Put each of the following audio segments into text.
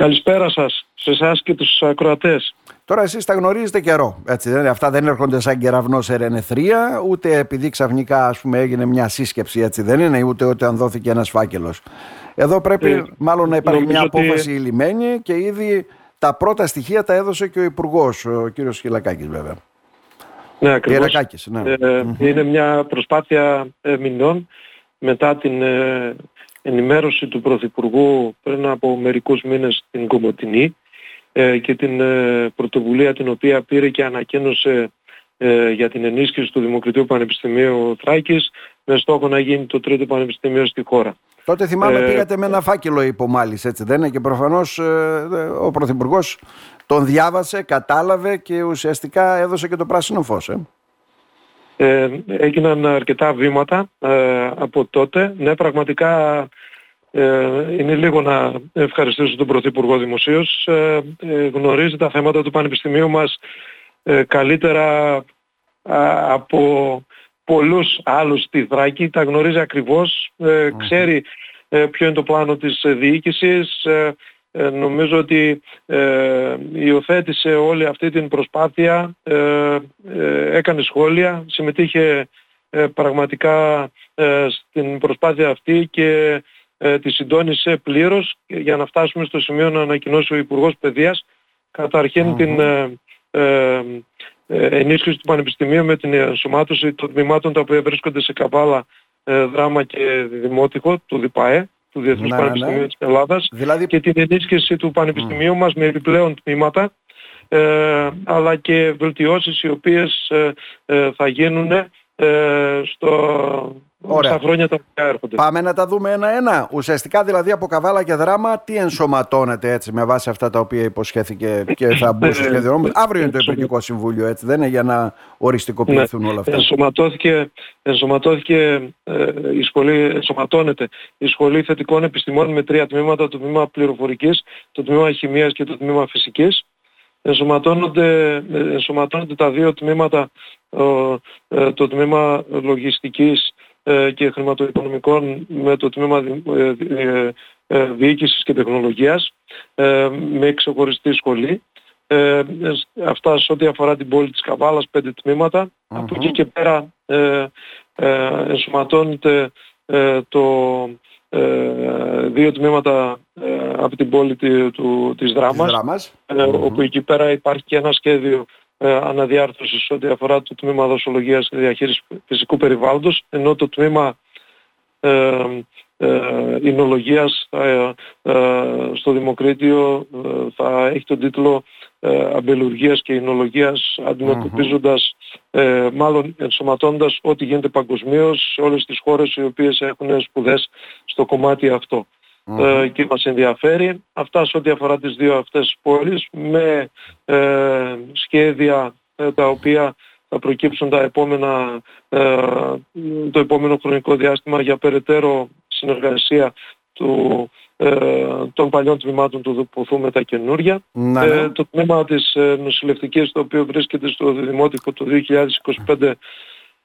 Καλησπέρα σας, σε εσάς και τους ακροατές. Τώρα εσείς τα γνωρίζετε καιρό, έτσι δεν Αυτά δεν έρχονται σαν κεραυνό σε ρενεθρία, ούτε επειδή ξαφνικά ας πούμε έγινε μια σύσκεψη, έτσι δεν είναι, ούτε όταν δόθηκε ένας φάκελος. Εδώ πρέπει ε, μάλλον να υπάρχει μια απόφαση ότι... λιμένη και ήδη τα πρώτα στοιχεία τα έδωσε και ο υπουργός, ο κύριος Χιλακάκης βέβαια. Ναι, ακριβώς. ναι. Ε, είναι μια προσπάθεια ε, μηνών μετά την ε, ενημέρωση του Πρωθυπουργού πριν από μερικούς μήνες στην Κομωτινή ε, και την ε, πρωτοβουλία την οποία πήρε και ανακοίνωσε ε, για την ενίσχυση του Δημοκρατίου Πανεπιστημίου Θράκης με στόχο να γίνει το τρίτο πανεπιστημίο στη χώρα. Τότε θυμάμαι ε, πήγατε με ένα φάκελο υπομάλης έτσι δεν είναι; Και προφανώς ο Πρωθυπουργός τον διάβασε, κατάλαβε και ουσιαστικά έδωσε και το πράσινο φως. Ε. Ε, έγιναν αρκετά βήματα ε, από τότε. Ναι, πραγματικά ε, είναι λίγο να ευχαριστήσω τον Πρωθυπουργό Δημοσίως. Ε, ε, γνωρίζει τα θέματα του Πανεπιστημίου μας καλύτερα από πολλούς άλλους στη Θράκη. Τα γνωρίζει ακριβώς. Ξέρει ποιο είναι το πλάνο της διοίκησης. Ε, νομίζω ότι ε, υιοθέτησε όλη αυτή την προσπάθεια, ε, ε έκανε σχόλια, συμμετείχε ε, πραγματικά στην προσπάθεια αυτή και τη συντόνισε πλήρως για να φτάσουμε στο σημείο να ανακοινώσει ο Υπουργός Παιδείας την ενίσχυση του Πανεπιστημίου με την ενσωμάτωση των τμήματων τα οποία βρίσκονται σε Καβάλα, Δράμα και Δημότυχο του ΔΙΠΑΕ του Διεθνούς ναι, ναι, Πανεπιστημίου ναι. της Ελλάδας δηλαδή... και την ενίσχυση του Πανεπιστημίου mm. μας με επιπλέον τμήματα ε, αλλά και βελτιώσεις οι οποίες ε, ε, θα γίνουν ε, στο, Ωραία. στα χρόνια τα οποία έρχονται. Πάμε να τα δούμε ένα-ένα. Ουσιαστικά δηλαδή από καβάλα και δράμα τι ενσωματώνεται έτσι με βάση αυτά τα οποία υποσχέθηκε και θα μπουν στο σχέδιο. Αύριο είναι το Υπουργικό Συμβούλιο έτσι δεν είναι για να οριστικοποιηθούν όλα αυτά. Ενσωματώθηκε, ενσωματώθηκε ε, η σχολή, ενσωματώνεται η Σχολή Θετικών Επιστημών με τρία τμήματα, το τμήμα πληροφορικής, το τμήμα χημίας και το τμήμα φυσικής ενσωματώνονται, ενσωματώνονται τα δύο τμήματα, ε, το τμήμα λογιστικής ε, και χρηματοοικονομικών με το τμήμα ε, διοίκησης και τεχνολογίας με ξεχωριστή σχολή. Αυτά σε ό,τι αφορά την πόλη της Καβάλας, πέντε Από εκεί και πέρα ενσωματώνεται το ε, δύο τμήματα ε, από την πόλη του, της Δράμας, ε, όπου εκεί πέρα υπάρχει και ένα σχέδιο αναδιάρθρωσης ό,τι αφορά το τμήμα δοσολογίας και διαχείρισης φυσικού περιβάλλοντος, ενώ το τμήμα ε, εινολογίας στο Δημοκρίτιο θα έχει τον τίτλο ε, αμπελουργίας και εινολογίας αντιμετωπίζοντας, ε, μάλλον ενσωματώντας ό,τι γίνεται παγκοσμίως σε όλες τις χώρες οι οποίες έχουν σπουδές στο κομμάτι Ε, και μας ενδιαφέρει αυτά σε ό,τι αφορά τις δύο αυτές πόλεις με ε, σχέδια ε, τα οποία θα προκύψουν τα επόμενα, ε, το επόμενο χρονικό διάστημα για περαιτέρω συνεργασία του ε, των παλιών τμήματων του Δουποθού με τα καινούρια. Ναι, ναι. Ε, το τμήμα της ε, νοσηλευτικής το οποίο βρίσκεται στο Δημότικο το 2025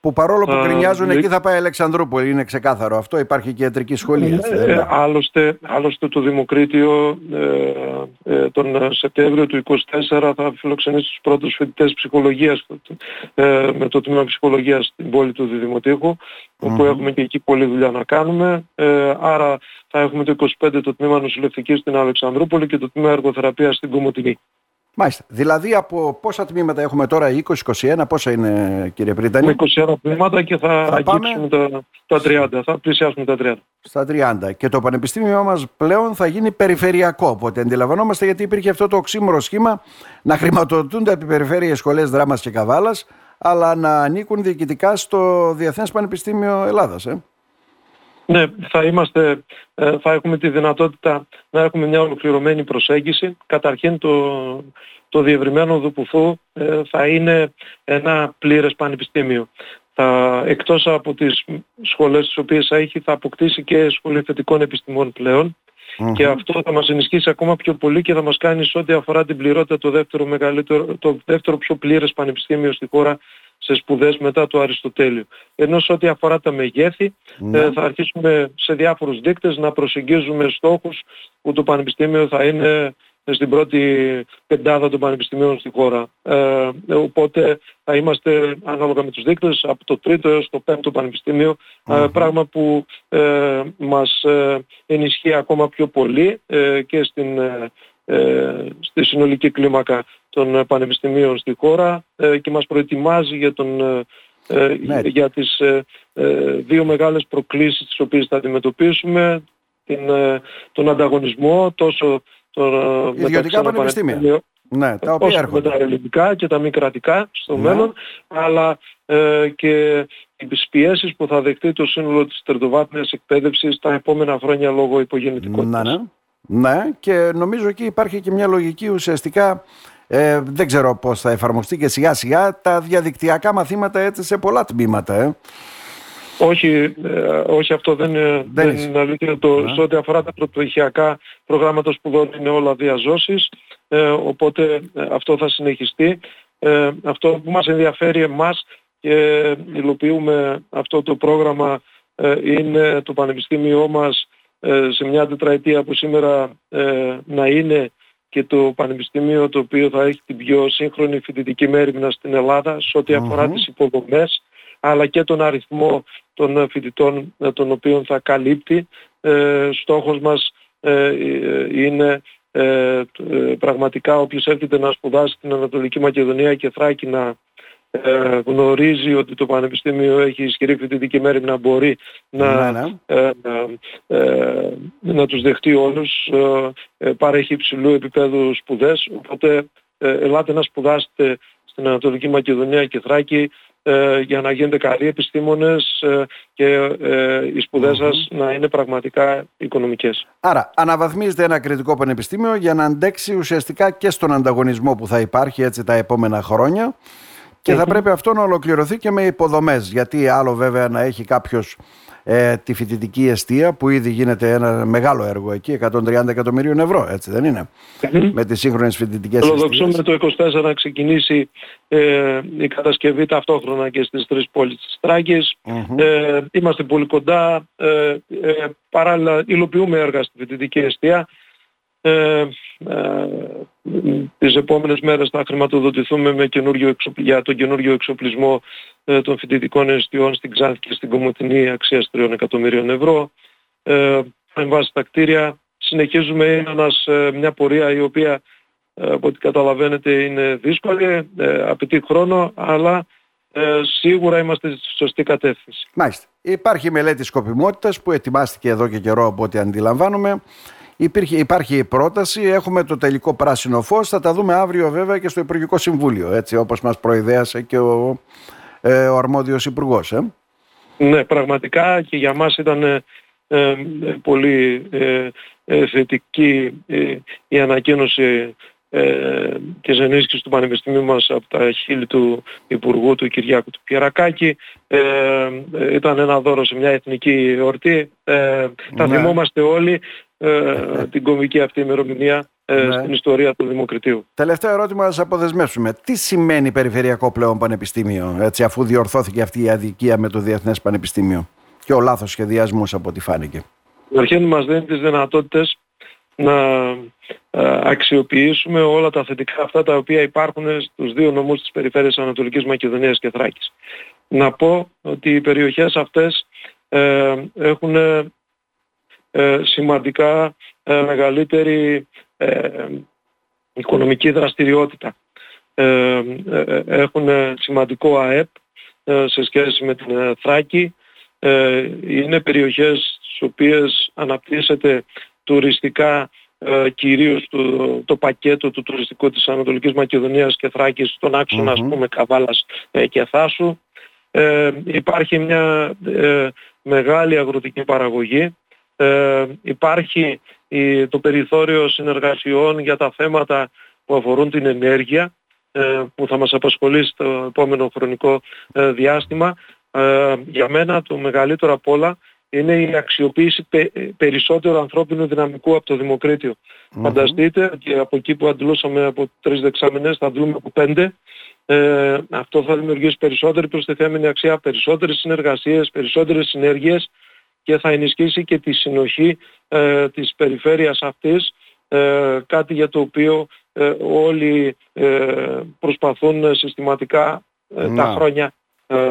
που παρόλο που κρινιάζουν εκεί θα πάει Αλεξανδρούπολη, είναι ξεκάθαρο αυτό, υπάρχει και ιατρική σχολή. Ε, άλλωστε, άλλωστε το Δημοκρίτιο ε, ε, τον Σεπτέμβριο του 2024 θα φιλοξενήσει τους πρώτους φοιτητές ψυχολογίας ε, με το τμήμα ψυχολογίας στην πόλη του Δημοτήχου, όπου έχουμε και εκεί πολλή δουλειά να κάνουμε. Ε, άρα θα έχουμε το 25 το τμήμα νοσηλευτικής στην Αλεξανδρούπολη και το τμήμα εργοθεραπείας στην Κομωτινή. Μάλιστα. Δηλαδή από πόσα τμήματα έχουμε τώρα, 20-21, πόσα είναι κύριε Πρίτανη; Με 21 τμήματα και θα, θα αγγίξουμε τα, τα 30, θα πλησιάσουμε τα 30. Στα 30. Και το πανεπιστήμιο μας πλέον θα γίνει περιφερειακό. Οπότε αντιλαμβανόμαστε γιατί υπήρχε αυτό το οξύμορο σχήμα να χρηματοδοτούνται από περιφέρειες σχολές δράμας και καβάλας, αλλά να ανήκουν διοικητικά στο Διεθνές Πανεπιστήμιο Ελλάδας. Ε. Ναι, θα, είμαστε, ε, θα έχουμε τη δυνατότητα να έχουμε μια ολοκληρωμένη προσέγγιση. Καταρχήν το, το διευρυμένο Δουπουθού ε, θα είναι ένα πλήρες πανεπιστήμιο. Θα, εκτός από τις σχολές τις οποίες θα έχει θα αποκτήσει και σχολή θετικών επιστημών και αυτό θα μας ενισχύσει ακόμα πιο πολύ και θα μας κάνει σε ό,τι αφορά την πληρότητα το δεύτερο, μεγαλύτερο, το δεύτερο πιο πλήρες πανεπιστήμιο στη χώρα σε σπουδές μετά το Αριστοτέλειο. Ενώ σε ό,τι αφορά τα μεγέθη ναι. ε, θα αρχίσουμε σε διάφορους δείκτες να προσεγγίζουμε στόχους που το Πανεπιστήμιο θα είναι στην πρώτη πεντάδα των πανεπιστημίων στη χώρα. Ε, οπότε θα είμαστε ανάλογα με τους δείκτες από το τρίτο έως το πέμπτο πανεπιστήμιο, ε, πράγμα που ε, μας ε, ενισχύει ακόμα πιο πολύ και στην, στη συνολική κλίμακα των πανεπιστημίων στη χώρα και μας προετοιμάζει για, τον, ναι. για τις δύο μεγάλες προκλήσεις τις οποίες θα αντιμετωπίσουμε, την, τον ανταγωνισμό τόσο των ιδιωτικά πανεπιστήμια. Ναι, τα οποία έρχονται. με τα ελληνικά και τα μη κρατικά στο ναι. μέλλον, αλλά ε, και τις πιέσεις που θα δεχτεί το σύνολο της τριτοβάθμιας εκπαίδευσης τα επόμενα χρόνια λόγω υπογεννητικότητας. Ναι, ναι. Ναι, και νομίζω εκεί υπάρχει και μια λογική ουσιαστικά ε, δεν ξέρω πώς θα εφαρμοστεί και σιγά σιγά τα διαδικτυακά μαθήματα έτσι σε πολλά τμήματα. Ε. Όχι, ε, όχι αυτό δεν, δεν, είναι αλήθεια. Το, Σε ό,τι αφορά τα πρωτοπτυχιακά προγράμματα σπουδών είναι όλα διαζώσεις, ε, οπότε ε, αυτό θα συνεχιστεί. Ε, αυτό που μας ενδιαφέρει εμάς και υλοποιούμε αυτό το πρόγραμμα είναι το Πανεπιστήμιό μας σε μια τετραετία που σήμερα να είναι και το Πανεπιστήμιο το οποίο θα έχει την πιο σύγχρονη φοιτητική μέρημνα στην Ελλάδα σε ό,τι αφορά τις υποδομές αλλά και τον αριθμό των φοιτητών ε, των οποίων θα καλύπτει. Ε, στόχος μας ε, είναι πραγματικά όποιος έρχεται να σπουδάσει στην Ανατολική Μακεδονία και Θράκη να γνωρίζει ότι το Πανεπιστήμιο έχει ισχυρή φοιτητική μέρη να μπορεί να, ναι, ναι. να τους δεχτεί όλους, παρέχει υψηλού επίπεδου σπουδές, οπότε ελάτε να σπουδάσετε στην Ανατολική Μακεδονία και Θράκη ε, για να γίνετε καλοί επιστήμονες ε, και ε, οι σπουδές σας να είναι πραγματικά οικονομικές. Άρα αναβαθμίζετε ένα κριτικό πανεπιστήμιο για να αντέξει ουσιαστικά και στον ανταγωνισμό που θα υπάρχει έτσι τα επόμενα χρόνια και θα πρέπει αυτό να ολοκληρωθεί και με υποδομές γιατί άλλο βέβαια να έχει κάποιος ε, τη φοιτητική αιστεία που ήδη γίνεται ένα μεγάλο έργο εκεί, 130 εκατομμυρίων ευρώ, έτσι δεν ειναι Με τις σύγχρονες φοιτητικές αιστείες. το 24 να ξεκινήσει ε, η κατασκευή ταυτόχρονα και στις τρεις πόλεις της Τράκης. Ε, είμαστε πολύ κοντά, ε, ε, παράλληλα υλοποιούμε έργα στη φοιτητική αιστεία. Ε, ε, τις επόμενες μέρες θα χρηματοδοτηθούμε με καινούριο για τον καινούριο εξοπλισμό ε, των φοιτητικών αιστειών στην Ξάνθη και στην Κομωτινή αξίας 3 εκατομμυρίων ευρώ. Ε, βάση τα κτίρια συνεχίζουμε είναι ε, μια πορεία η οποία ε, από ό,τι καταλαβαίνετε είναι δύσκολη, ε, απαιτεί χρόνο, αλλά ε, σίγουρα είμαστε στη σωστή κατεύθυνση. Μάλιστα. Υπάρχει μελέτη σκοπιμότητας που ετοιμάστηκε εδώ και καιρό από ό,τι αντιλαμβάνομαι. Υπήρχε, υπάρχει η πρόταση, έχουμε το τελικό πράσινο φως, θα τα δούμε αύριο βέβαια και στο Υπουργικό Συμβούλιο, έτσι όπως μας προειδέασε και ο, ε, ο αρμόδιος Υπουργός. Ε. Ναι, πραγματικά και για μας ήταν ε, ε πολύ ε, ε, θετική η ανακοίνωση ε, της ενίσχυσης του Πανεπιστημίου μας από τα χείλη του Υπουργού του Κυριάκου του Πιερακάκη. Ε, ήταν ένα δώρο σε μια εθνική εορτή. Ε, θα ναι. θυμόμαστε όλοι ε, την κομική αυτή ημερομηνία ε, ναι. στην ιστορία του Δημοκρατίου. Τελευταίο ερώτημα να σας αποδεσμεύσουμε. Τι σημαίνει Περιφερειακό πλέον Πανεπιστήμιο, έτσι, αφού διορθώθηκε αυτή η αδικία με το Διεθνές Πανεπιστήμιο; Και ο λάθος σχεδιασμός από ό,τι φάνηκε. Αρχήν μας δίνει τις δυνατότητες να ε, αξιοποιήσουμε όλα τα θετικά αυτά τα οποία υπάρχουν στους δύο νομούς της περιφέρειας Ανατολικής Μακεδονίας και Θράκης. Να πω ότι οι περιοχές αυτές ε, έχουν ε, σημαντικά ε, μεγαλύτερη ε, οικονομική δραστηριότητα. Έχουν σημαντικό ΑΕΠ σε σχέση με την Θράκη. Είναι περιοχές στις οποίες αναπτύσσεται τουριστικά κυρίως το, το πακέτο του τουριστικού της Ανατολικής Μακεδονίας και Θράκης στον άξονα ας πούμε Καβάλας και Θάσου. υπάρχει μια μεγάλη αγροτική παραγωγή ε, υπάρχει το περιθώριο συνεργασιών για τα θέματα που αφορούν την ενέργεια ε, που θα μας απασχολεί στο επόμενο χρονικό ε, διάστημα. Για μένα το μεγαλύτερο απ' όλα είναι η αξιοποίηση περισσότερου ανθρώπινου δυναμικού από το δημοκρίτιο. Φανταστείτε και από εκεί που αντλούσαμε από τρεις δεξαμενές θα δούμε από πέντε. Ε, αυτό θα δημιουργήσει περισσότερη προστιθέμενη αξία, περισσότερες συνεργασίες, περισσότερες συνέργειες και θα ενισχύσει και τη συνοχή ε, της περιφέρειας αυτής, ε, κάτι για το οποίο ε, όλοι ε, προσπαθούν συστηματικά τα χρόνια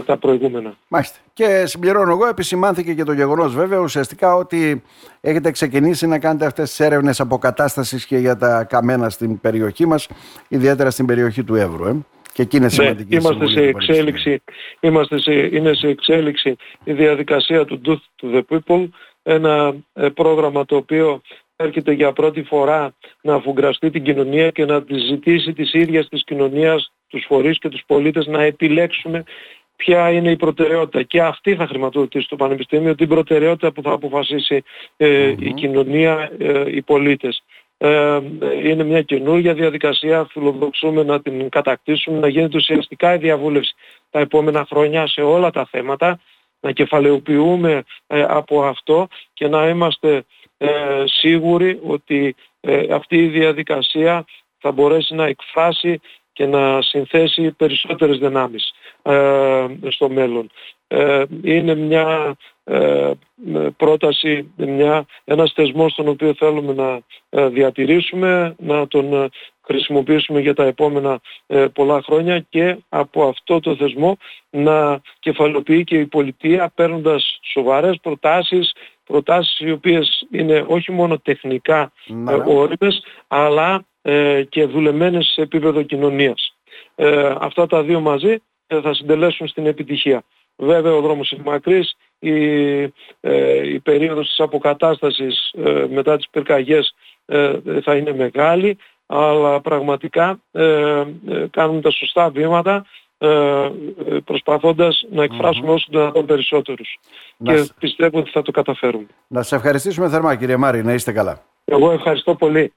τα προηγούμενα. Μάλιστα. Και συμπληρώνω εγώ, επισημάνθηκε και το γεγονός βέβαια ουσιαστικά ότι έχετε ξεκινήσει να κάνετε αυτές τις έρευνες αποκατάστασης και για τα καμένα στην περιοχή μας, ιδιαίτερα στην περιοχή του Εύρου. Ε. Και εκεί είναι ναι, σημαντική ναι, είμαστε σε εξέλιξη, είμαστε σε, είναι σε εξέλιξη η διαδικασία του Do to the People, ένα ε, πρόγραμμα το οποίο έρχεται για πρώτη φορά να αφουγκραστεί την κοινωνία και να τη ζητήσει της ίδιας της κοινωνίας, τους φορείς και τους πολίτες να επιλέξουμε ποια είναι η προτεραιότητα. Και αυτή θα χρηματοδοτήσει το Πανεπιστήμιο, την προτεραιότητα που θα αποφασίσει ε, η κοινωνία, ε, οι πολίτες. Ε, είναι μια καινούργια διαδικασία, φιλοδοξούμε να την κατακτήσουμε, να γίνεται ουσιαστικά η διαβούλευση τα επόμενα χρόνια σε όλα τα θέματα, να κεφαλαιοποιούμε ε, από αυτό και να είμαστε ε, σίγουροι ότι αυτή η διαδικασία θα μπορέσει να εκφράσει και να συνθέσει περισσότερες δυνάμεις στο μέλλον. Είναι μια ε, πρόταση, μια, ένας θεσμός τον οποίο θέλουμε να ε, διατηρήσουμε, να τον ε, χρησιμοποιήσουμε για τα επόμενα πολλά χρόνια και από αυτό το θεσμό να κεφαλοποιεί και η πολιτεία παίρνοντας σοβαρές προτάσεις, προτάσεις οι οποίες είναι όχι μόνο τεχνικά ναι. όριμες, αλλά και δουλεμένες σε επίπεδο κοινωνίας. αυτά τα δύο μαζί θα συντελέσουν στην επιτυχία. Βέβαια ο δρόμος είναι μακρύς, η, ε, η περίοδος της αποκατάστασης ε, μετά τις πυρκαγιές ε, θα είναι μεγάλη, αλλά πραγματικά ε, κάνουμε τα σωστά βήματα προσπαθώντας να εκφράσουμε mm-hmm. όσο δυνατόν περισσότερους. και πιστεύω ότι θα το καταφέρουμε. Να σε ευχαριστήσουμε θερμά κύριε Μάρη, να είστε καλά. Εγώ ευχαριστώ πολύ.